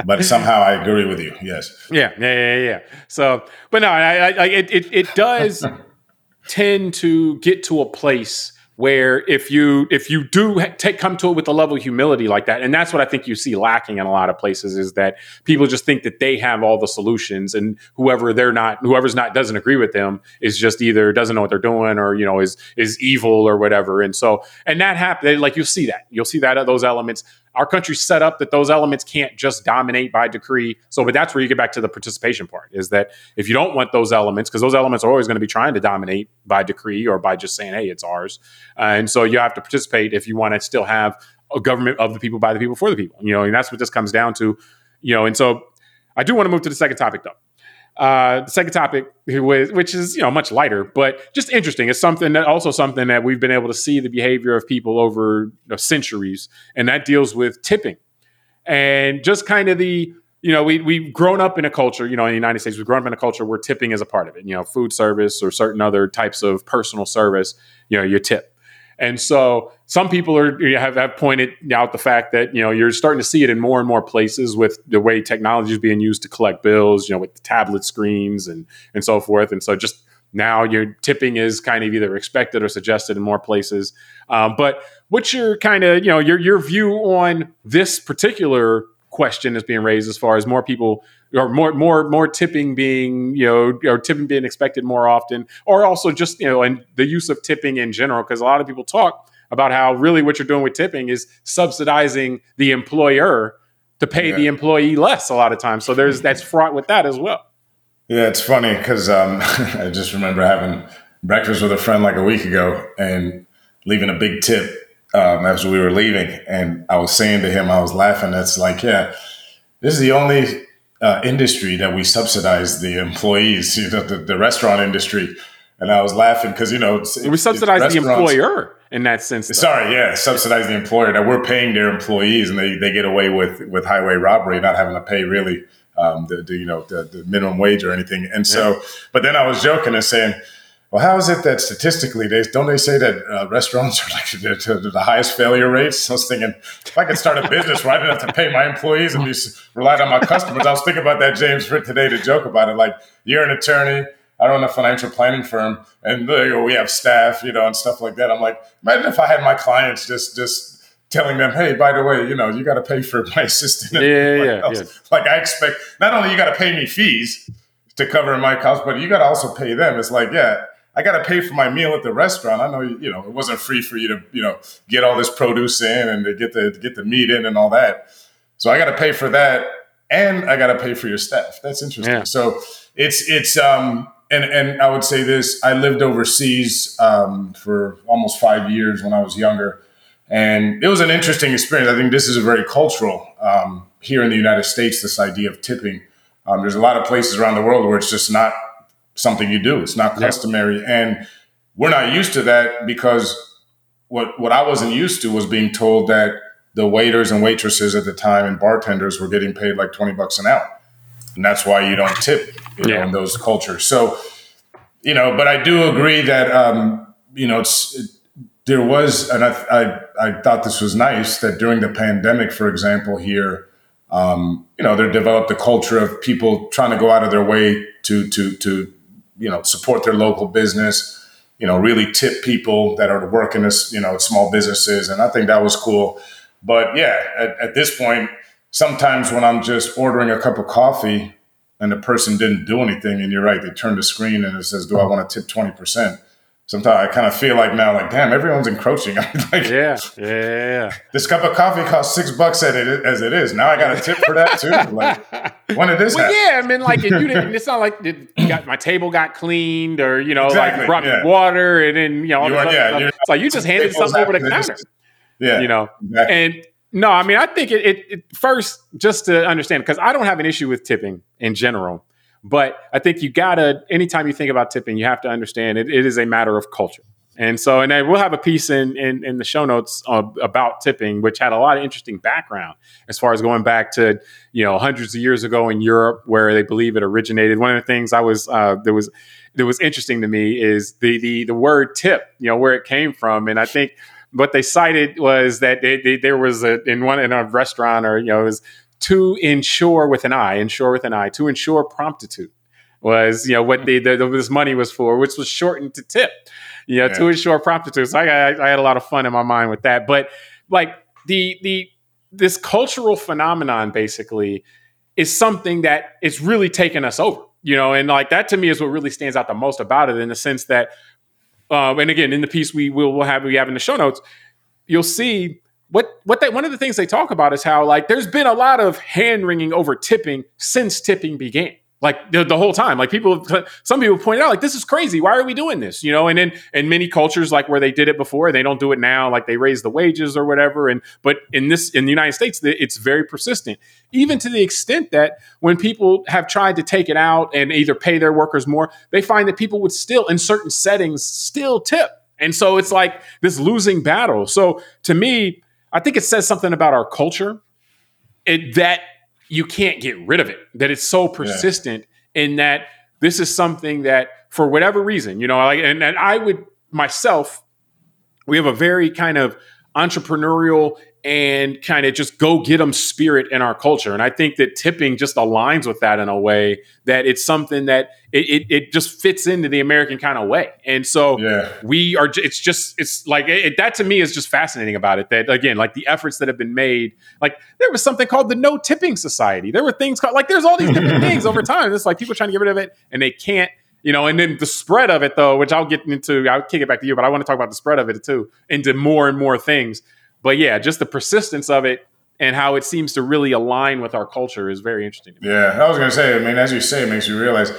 but somehow I agree with you. Yes. Yeah, yeah, yeah, yeah. So, but no, I, I, it, it, it does tend to get to a place where if you if you do take come to it with a level of humility like that and that's what i think you see lacking in a lot of places is that people just think that they have all the solutions and whoever they're not whoever's not doesn't agree with them is just either doesn't know what they're doing or you know is is evil or whatever. And so and that happen like you'll see that. You'll see that those elements our country's set up that those elements can't just dominate by decree. So, but that's where you get back to the participation part is that if you don't want those elements, because those elements are always going to be trying to dominate by decree or by just saying, hey, it's ours. Uh, and so you have to participate if you want to still have a government of the people, by the people, for the people, you know, and that's what this comes down to, you know. And so I do want to move to the second topic though. Uh, the second topic, which is you know much lighter, but just interesting. It's something that also something that we've been able to see the behavior of people over you know, centuries, and that deals with tipping, and just kind of the you know we we've grown up in a culture. You know, in the United States, we've grown up in a culture where tipping is a part of it. You know, food service or certain other types of personal service. You know, you tip. And so some people are have, have pointed out the fact that you know you're starting to see it in more and more places with the way technology is being used to collect bills, you know, with the tablet screens and and so forth. And so just now your tipping is kind of either expected or suggested in more places. Um, but what's your kind of you know your your view on this particular question is being raised as far as more people or more more more tipping being you know or tipping being expected more often or also just you know and the use of tipping in general because a lot of people talk about how really what you're doing with tipping is subsidizing the employer to pay yeah. the employee less a lot of times. So there's that's fraught with that as well. Yeah it's funny because um, i just remember having breakfast with a friend like a week ago and leaving a big tip um, as we were leaving. And i was saying to him i was laughing. That's like yeah this is the only uh, industry that we subsidize the employees, you know, the, the restaurant industry. And I was laughing because, you know, we subsidize the employer in that sense. Though. Sorry, yeah, subsidize the employer that we're paying their employees and they, they get away with, with highway robbery, not having to pay really um, the, the, you know, the, the minimum wage or anything. And so, yeah. but then I was joking and saying, well, how is it that statistically they don't they say that uh, restaurants are like the, the, highest failure rates? I was thinking if I could start a business where I didn't have to pay my employees and be relied on my customers. I was thinking about that James for today to joke about it. Like you're an attorney, I run a financial planning firm, and we have staff, you know, and stuff like that. I'm like, imagine if I had my clients just just telling them, hey, by the way, you know, you got to pay for my assistant. Yeah, yeah, yeah. Like I expect not only you got to pay me fees to cover my costs, but you got to also pay them. It's like, yeah I got to pay for my meal at the restaurant. I know, you know, it wasn't free for you to, you know, get all this produce in and to get the to get the meat in and all that. So I got to pay for that, and I got to pay for your staff. That's interesting. Yeah. So it's it's um and and I would say this: I lived overseas um, for almost five years when I was younger, and it was an interesting experience. I think this is a very cultural um, here in the United States. This idea of tipping. Um, there's a lot of places around the world where it's just not something you do. It's not customary. And we're not used to that because what what I wasn't used to was being told that the waiters and waitresses at the time and bartenders were getting paid like 20 bucks an hour. And that's why you don't tip, you know, in those cultures. So, you know, but I do agree that um, you know, it's it, there was, and I, I, I thought this was nice that during the pandemic, for example, here, um, you know, they developed a culture of people trying to go out of their way to to to you know support their local business you know really tip people that are working as you know small businesses and i think that was cool but yeah at, at this point sometimes when i'm just ordering a cup of coffee and the person didn't do anything and you're right they turn the screen and it says do i want to tip 20% sometimes I kind of feel like now, like, damn, everyone's encroaching. like, yeah, yeah, This cup of coffee costs six bucks as it, as it is. Now I got a tip for that too. Like, when did this? Well, happen? yeah, I mean, like, you didn't. It's not like it got, my table got cleaned or you know, exactly, like brought yeah. me water and then you know, all you are, yeah, it's like you just handed something over to the counter. Yeah, you know, exactly. and. No, I mean, I think it, it, it first just to understand because I don't have an issue with tipping in general. But I think you gotta, anytime you think about tipping, you have to understand it, it is a matter of culture. And so, and we'll have a piece in, in, in the show notes about tipping, which had a lot of interesting background as far as going back to, you know, hundreds of years ago in Europe where they believe it originated. One of the things I was, uh, there was, that was interesting to me is the, the, the word tip, you know, where it came from. And I think what they cited was that they, they, there was a, in one, in a restaurant or, you know, it was to ensure with an eye, ensure with an eye, to ensure promptitude. was you know what the, the, this money was for, which was shortened to tip, you know, yeah. to ensure promptitude. So I, I, I had a lot of fun in my mind with that. But like the the this cultural phenomenon basically is something that is really taking us over, you know, and like that to me is what really stands out the most about it in the sense that, um, and again, in the piece we will we'll have we have in the show notes, you'll see what what they one of the things they talk about is how like there's been a lot of hand wringing over tipping since tipping began like the, the, whole time like people some people pointed out like this is crazy. Why are we doing this? You know and in in many cultures like where they did it before they don't do it now like they raise the wages or whatever. And but in this in the united states it's very persistent. Even to the extent that when people have tried to take it out and either pay their workers more they find that people would still in certain settings still tip. And so it's like this losing battle. So to me i think it says something about our culture it, that you can't get rid of it. That it's so persistent yeah. in that this is something that for whatever reason, you know, like and, and I would myself, we have a very kind of entrepreneurial and kind of just go get them spirit in our culture. And I think that tipping just aligns with that in a way that it's something that it, it, it just fits into the American kind of way. And so yeah. we are, it's just, it's like, it, that to me is just fascinating about it. That again, like the efforts that have been made, like there was something called the No Tipping Society. There were things called, like there's all these different things over time. It's like people trying to get rid of it and they can't you know, and then the spread of it though, which I'll get into, I'll kick it back to you, but I want to talk about the spread of it too, into more and more things but yeah, just the persistence of it and how it seems to really align with our culture is very interesting. Yeah, I was going to say, I mean, as you say, it makes you realize,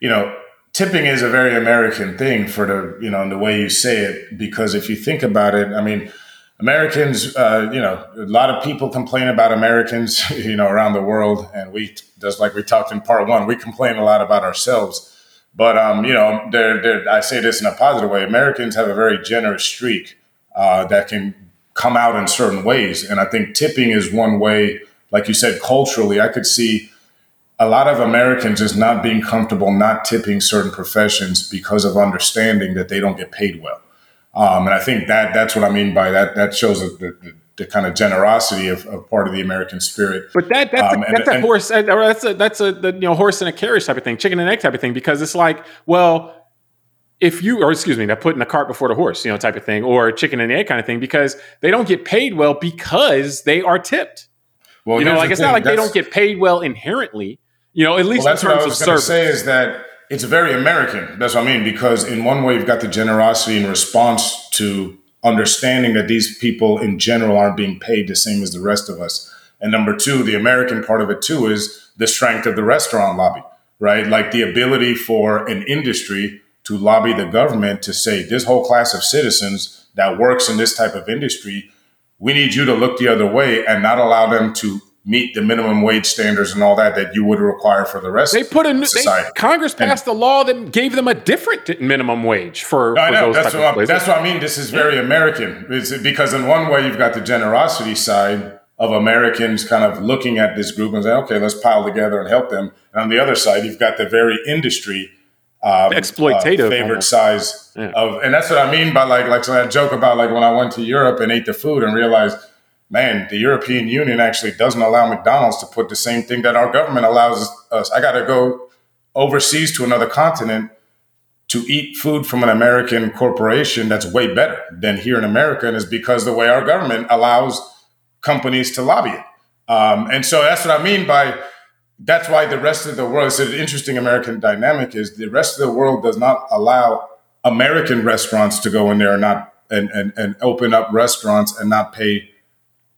you know, tipping is a very American thing for the, you know, the way you say it, because if you think about it, I mean, Americans, uh, you know, a lot of people complain about Americans, you know, around the world, and we, just like we talked in part one, we complain a lot about ourselves. But um, you know, they're, they're, I say this in a positive way. Americans have a very generous streak uh, that can come out in certain ways. And I think tipping is one way, like you said, culturally, I could see a lot of Americans just not being comfortable not tipping certain professions because of understanding that they don't get paid well. Um, and I think that that's what I mean by that. That shows the, the, the kind of generosity of, of, part of the American spirit. But that that's, um, a, that's and, a horse. Uh, that's a that's a the, you know horse and a carriage type of thing, chicken and egg type of thing. Because it's like, well, if you or excuse me that putting the cart before the horse you know type of thing or chicken and egg kind of thing because they don't get paid well because they are tipped. Well you know like it's thing. not like That's, they don't get paid well inherently you know at least well, in terms of service say is that it's very american. That's what i mean because in one way you've got the generosity in response to understanding that these people in general aren't being paid the same as the rest of us. And number two the american part of it too is the strength of the restaurant lobby right? Like the ability for an industry to lobby the government to say this whole class of citizens that works in this type of industry, we need you to look the other way and not allow them to meet the minimum wage standards and all that that you would require for the rest. They put a society. They, Congress passed and, a law that gave them a different minimum wage for. I know that's what, I, that's what I mean. This is very American it's because in one way you've got the generosity side of Americans kind of looking at this group and saying, okay, let's pile together and help them. And on the other side, you've got the very industry um, exploitative uh, favorite almost. size yeah. of, and that's what I mean by like like so I joke about like when I went to Europe and ate the food and realized, man, the European Union actually doesn't allow McDonald's to put the same thing that our government allows us. I got to go overseas to another continent to eat food from an American corporation that's way better than here in America, and it's because the way our government allows companies to lobby it. Um, and so that's what I mean by that's why the rest of the world is an interesting American dynamic is the rest of the world does not allow American restaurants to go in there and not and, and, and open up restaurants and not pay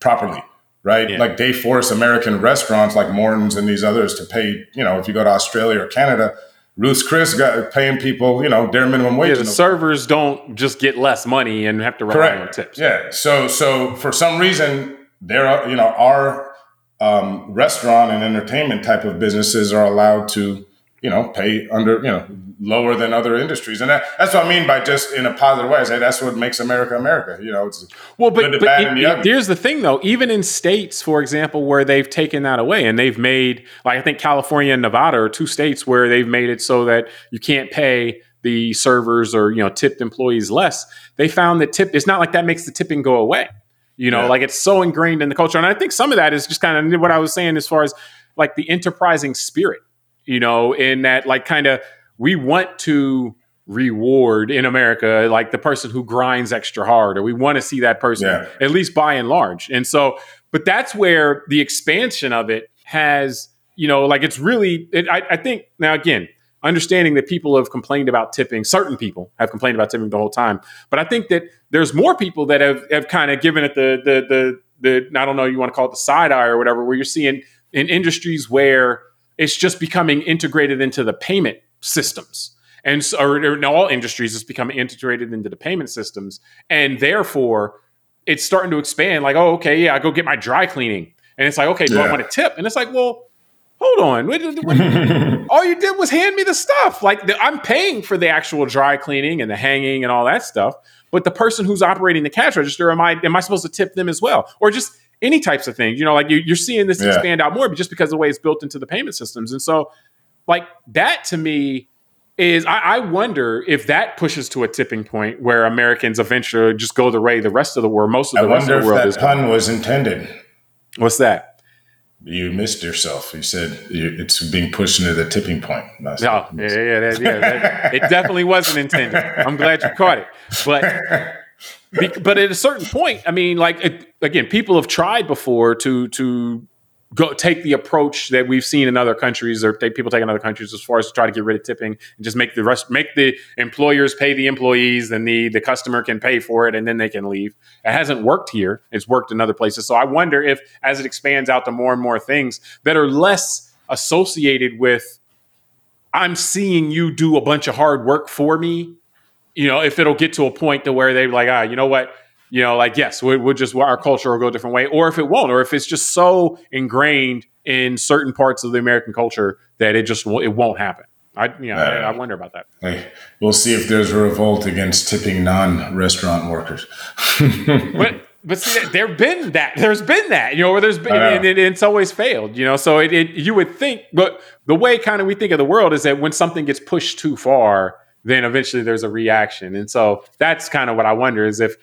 properly. Right. Yeah. Like they force American restaurants like Morton's and these others to pay, you know, if you go to Australia or Canada, Ruth's Chris got paying people, you know, their minimum wage. Yeah, the servers don't just get less money and have to rely Correct. on tips. Yeah. So so for some reason, there, are you know, our um, restaurant and entertainment type of businesses are allowed to, you know, pay under, you know, lower than other industries. And that, that's what I mean by just in a positive way. I say that's what makes America America. You know, it's well, but, but it, the here's the thing though, even in states, for example, where they've taken that away and they've made, like I think California and Nevada are two states where they've made it so that you can't pay the servers or, you know, tipped employees less. They found that tip, it's not like that makes the tipping go away. You know, yeah. like it's so ingrained in the culture. And I think some of that is just kind of what I was saying as far as like the enterprising spirit. you know, in that like kind of we want to reward in America like the person who grinds extra hard, or we want to see that person Yeah. at least by and large. And so, but that's where the expansion of it has, you know, like it's really. It, I, I think now again, understanding that people have complained about tipping, certain people have complained about tipping the whole time, but I think that there's more people that have have kind of given it the the the the I don't know you want to call it the side eye or whatever, where you're seeing in industries where it's just becoming integrated into the payment systems. And so, or, in all industries, it's becoming integrated into the payment systems. And therefore, it's starting to expand like, oh, okay, yeah, I go get my dry cleaning. And it's like, okay, do I want a tip? And it's like, well, hold on. What- what- all you did was hand me the stuff. Like, the, I'm paying for the actual dry cleaning and the hanging and all that stuff. But the person who's operating the cash register, am I am I supposed to tip them as well, or just any types of things? You know, like you, you're seeing this Yeah. expand out more, but just because of the way it's built into the payment systems. And so, like that to me is I, I wonder if that pushes to a tipping point where Americans eventually just go the way the rest of the world, most of I the rest wonder of if the world that is. pun was intended. What's that? You missed yourself. You said it's being pushed into the tipping point. I said, Oh, yeah, yeah, that, yeah. That, it definitely wasn't intended. I'm glad you caught it. But but at a certain point, I mean, like it, again, people have tried before to to go take the approach that we've seen in other countries, or people take in other countries as far as to try to get rid of tipping and just make the rest make the employers pay the employees, and the the customer can pay for it, and then they can leave. It hasn't worked here. It's worked in other places. So I wonder if, as it expands out to more and more things that are less associated with I'm seeing you do a bunch of hard work for me. You know, if it'll get to a point to where they're like, ah, you know what, you know, like yes, we, we'll just our culture will go a different way, or if it won't, or if it's just so ingrained in certain parts of the American culture that it just won't- it won't happen. I, you know, I, I uh, wonder about that. We'll see if there's a revolt against tipping non-restaurant workers. but but see, there've been that. There's been that, you know, where there's been, I and it, it's always failed, you know. So it, it you would think, but the way kind of we think of the world is that when something gets pushed too far, then eventually there's a reaction, and so that's kind of what I wonder is if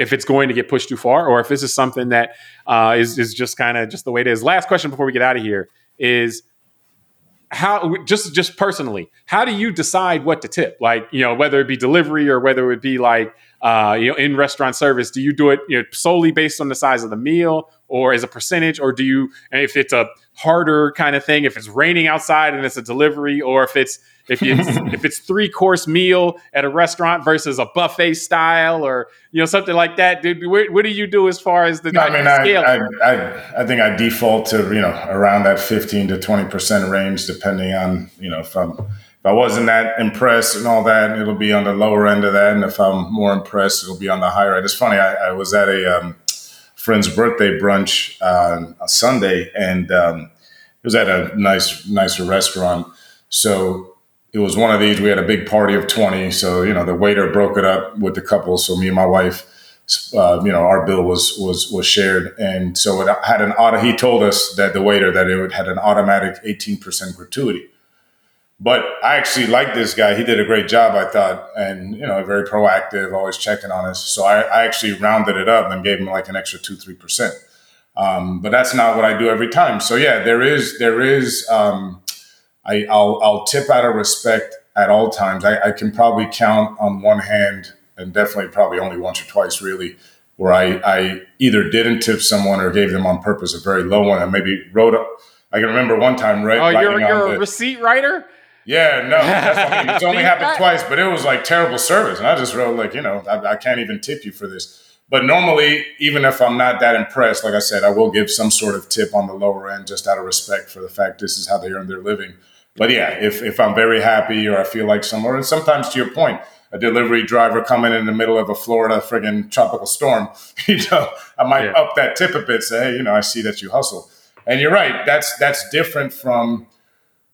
if it's going to get pushed too far, or if this is something that uh, is is just kind of just the way it is. Last question before we get out of here is how just just personally how do you decide what to tip like you know whether it be delivery or whether it be like uh, you know in restaurant service do you do it you know, solely based on the size of the meal or as a percentage or do you if it's a harder kind of thing if it's raining outside and it's a delivery or if it's if it's if it's three course meal at a restaurant versus a buffet style or you know something like that dude what, what do you do as far as the I mean, I, scale I, I, I think I default to you know around that fifteen to twenty percent range, depending on you know if I'm if I wasn't that impressed and all that, it'll be on the lower end of that, and if I'm more impressed, it'll be on the higher end. It's funny. I, I was at a um, friend's birthday brunch uh, on Sunday, and um, it was at a nice nicer restaurant. So it was one of these. We had a big party of twenty. So you know the waiter broke it up with the couple. So me and my wife uh, you know, our bill was was was shared, and so it had an auto. He told us that the waiter that it had an automatic eighteen percent gratuity. But I actually liked this guy. He did a great job, I thought, and you know, very proactive, always checking on us. So I, I actually rounded it up and gave him like an extra two, three percent. Um, but that's not what I do every time. So yeah, there is there is. Um, I, I'll I'll tip out of respect at all times. I, I can probably count on one hand and definitely probably only once or twice really where I, I either didn't tip someone or gave them on purpose a very low one and maybe wrote up. I can remember one time right. oh you're, you're a the- receipt writer yeah, no, I mean. It's only happened twice, but it was like terrible service, and I just wrote like, you know, I, I can't even tip you for this. But normally, even if I'm not that impressed, like I said, I will give some sort of tip on the lower end, just out of respect for the fact this is how they earn their living. But yeah, if if I'm very happy or I feel like somewhere, and sometimes to your point, a delivery driver coming in the middle of a Florida friggin' tropical storm, you know, I might Yeah. up that tip a bit, say, hey, you know, I see that you hustle. And you're right, that's that's different from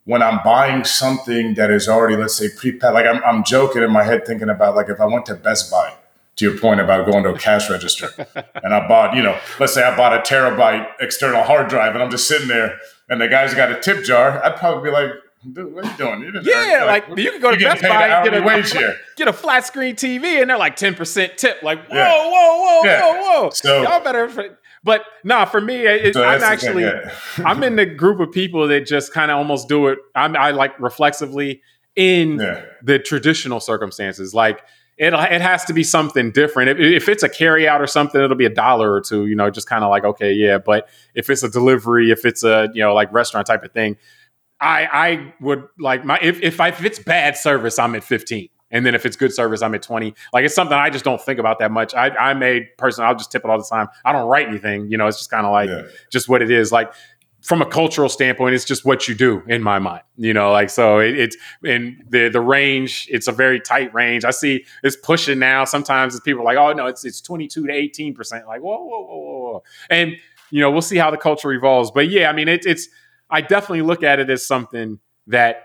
when I'm buying something that is already, let's say, pre-packed. Like I'm, I'm joking in my head, thinking about like if I went to Best Buy, to your point about going to a cash register, and I bought, you know, let's say I bought a terabyte external hard drive, and I'm just sitting there, and the guy's got a tip jar, I'd probably be like, dude, what are you doing? You Yeah, earn- like you can go to Best Buy and get a, wage here. get a flat screen TV and they're like ten percent tip. Like whoa, Yeah. whoa, whoa, Yeah. whoa, whoa. So- y'all better. But nah, for me, it, So I'm that's the thing, actually. I'm in the group of people that just kind of almost do it. I'm, I like reflexively in yeah. the traditional circumstances. Like it, it has to be something different. If, if it's a carry out or something, it'll be a dollar or two. You know, just kind of like okay, yeah. But if it's a delivery, if it's a you know like restaurant type of thing, I I would like my if if, I, if it's bad service, I'm at 15. And then if it's good service, I'm at 20. Like it's something I just don't think about that much. I, I'm a person, I'll just tip it all the time. I don't write anything, you know, it's just kind of like yeah. just what it is. Like from a cultural standpoint, it's just what you do in my mind, you know, like so it, it's in the the range, it's a very tight range. I see it's pushing now. Sometimes it's people are like, oh no, it's it's 22 to 18 percent. Like, whoa, whoa, whoa, whoa, whoa. And you know, we'll see how the culture evolves. But yeah, I mean, it, it's I definitely look at it as something that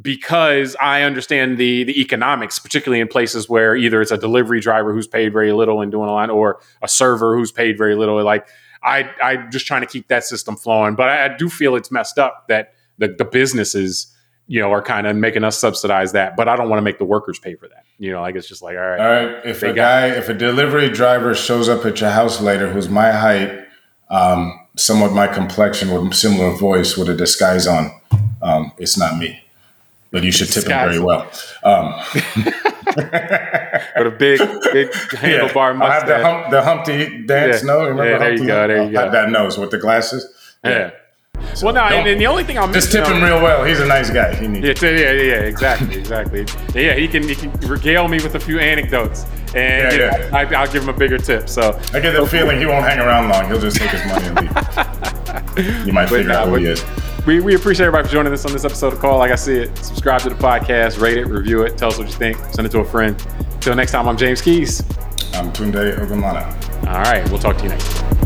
because I understand the the economics, particularly in places where either it's a delivery driver who's paid very little and doing a lot, or a server who's paid very little. Like I I'm just trying to keep that system flowing, but I, I do feel it's messed up that the, the businesses you know are kind of making us subsidize that, but I don't want to make the workers pay for that. You know, like it's just like all right, All right. If a guy, if a delivery driver shows up at your house later who's my height, um, somewhat my complexion with similar voice with a disguise on, um, it's not me. But you should tip him very well. Um, with a big big handlebar mustache. I'll have the, mustache. hump, the Humpty dance. Yeah. No, remember Yeah, there you go, there you I'll go. Have that nose with the glasses. yeah. Well, no, and, and the only thing I'll Just tip him real well. He's a nice guy. He needs. Yeah, yeah, yeah, exactly, exactly. Yeah, he can he can regale me with a few anecdotes, and Yeah, yeah. I, I'll give him a bigger tip. So, I get the feeling he won't hang around long. He'll just take his money and leave. You might But figure nah, out who he is. we, we appreciate everybody for joining us on this episode of Call Like I See It. Subscribe to the podcast, rate it, review it, tell us what you think, send it to a friend. Till next time, I'm James Keys. I'm Tunde Ogunlana. All right, we'll talk to you next. time.